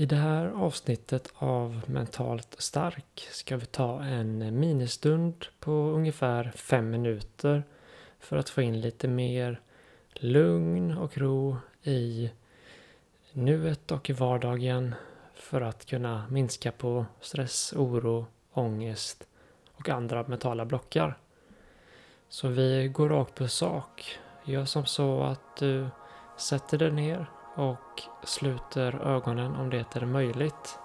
I det här avsnittet av Mentalt stark ska vi ta en ministund på ungefär fem minuter för att få in lite mer lugn och ro i nuet och i vardagen för att kunna minska på stress, oro, ångest och andra mentala blockar. Så vi går rakt på sak. Gör som så att du sätter dig ner och sluter ögonen om det är möjligt.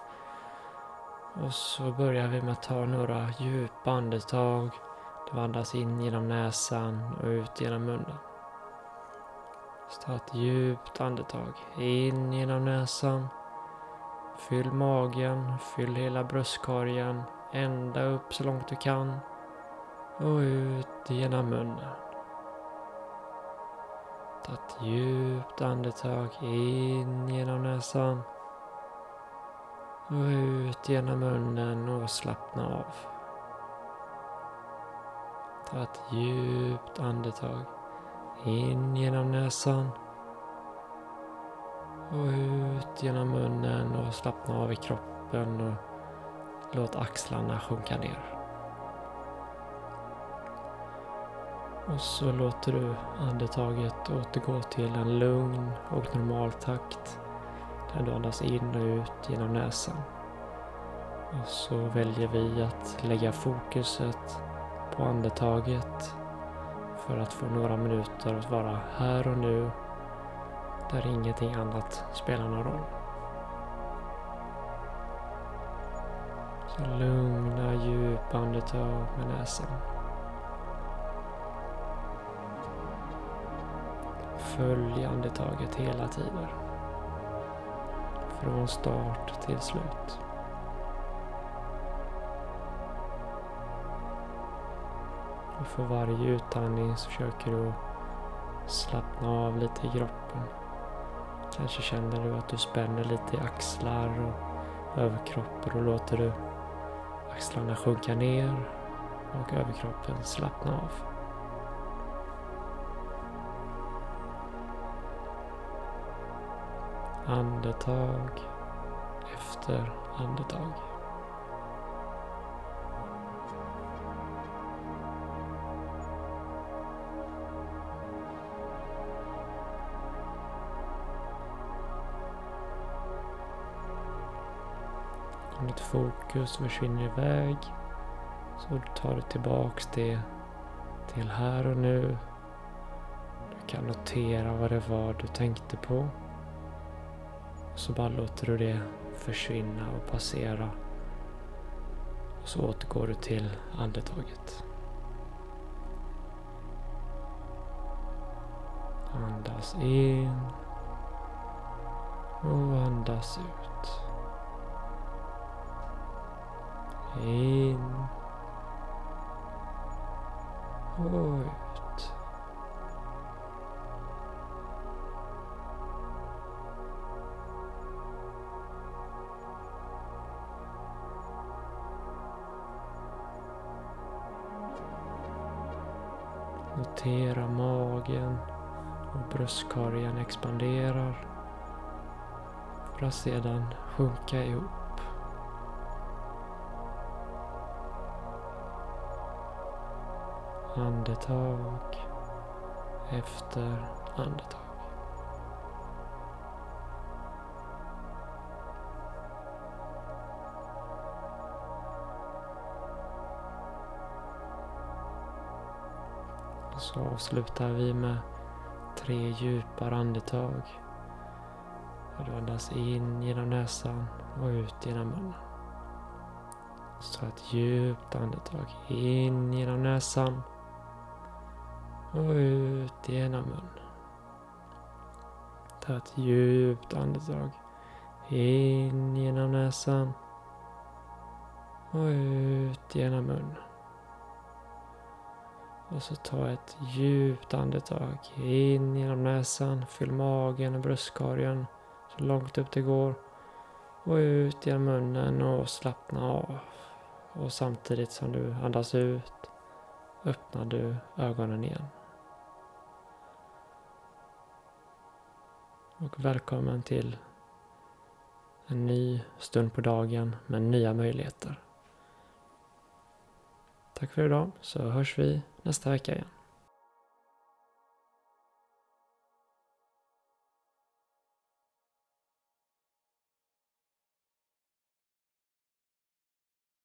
Och så börjar vi med att ta några djupa andetag. Du andas in genom näsan och ut genom munnen. Så ta ett djupt andetag in genom näsan. Fyll magen, fyll hela bröstkorgen, ända upp så långt du kan och ut genom munnen. Ta ett djupt andetag in genom näsan och ut genom munnen och slappna av. Ta ett djupt andetag in genom näsan och ut genom munnen och slappna av i kroppen och låt axlarna sjunka ner. Och så låter du andetaget återgå till en lugn och normal takt. Där du andas in och ut genom näsan. Och så väljer vi att lägga fokuset på andetaget för att få några minuter att vara här och nu där ingenting annat spelar någon roll. Så lugna djupa andetag med näsan. Följ andetaget hela tiden. Från start till slut. Och för varje utandning så försöker du slappna av lite i kroppen. Kanske känner du att du spänner lite i axlar och överkroppen och låter du axlarna sjunka ner och överkroppen slappna av. andetag efter andetag. Om ditt fokus försvinner iväg så tar du tillbaks det till här och nu. Du kan notera vad det var du tänkte på. Så bara låter du det försvinna och passera. Och så återgår du till andetaget. Andas in och andas ut. In och ut. Notera magen och bröstkorgen expanderar för att sedan sjunka ihop. Andetag efter andetag. Så avslutar vi med tre djupa andetag. Du andas in genom näsan och ut genom munnen. Så ta ett djupt andetag in genom näsan och ut genom munnen. Ta ett djupt andetag in genom näsan och ut genom munnen. Och så ta ett djupt andetag in genom näsan. Fyll magen och bröstkorgen så långt upp det går. Och ut genom munnen och slappna av. Och samtidigt som du andas ut öppnar du ögonen igen. Och välkommen till En ny stund på dagen med nya möjligheter. Tack för idag så hörs vi nästa vecka igen.